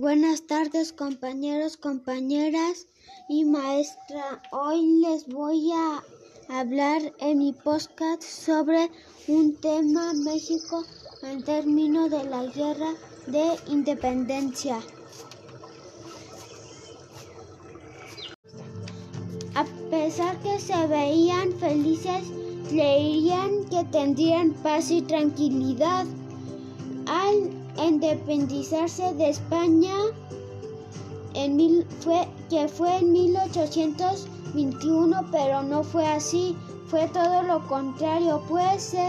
Buenas tardes compañeros, compañeras y maestra. Hoy les voy a hablar en mi podcast sobre un tema México en términos de la guerra de independencia. A pesar que se veían felices, creían que tendrían paz y tranquilidad. Al independizarse de España, en mil, fue, que fue en 1821, pero no fue así, fue todo lo contrario, pues se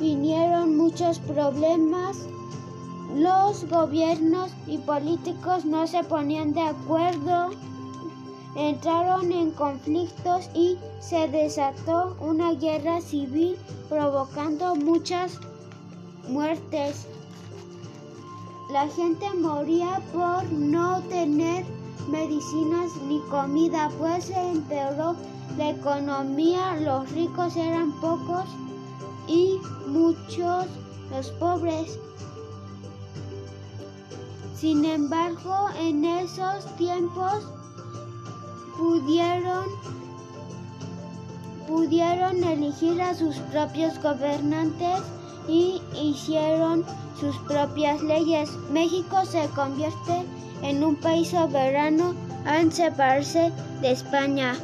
vinieron muchos problemas. Los gobiernos y políticos no se ponían de acuerdo entraron en conflictos y se desató una guerra civil provocando muchas muertes. La gente moría por no tener medicinas ni comida, pues se empeoró la economía, los ricos eran pocos y muchos los pobres. Sin embargo, en esos tiempos pudieron, pudieron elegir a sus propios gobernantes y hicieron sus propias leyes. México se convierte en un país soberano al separarse de España.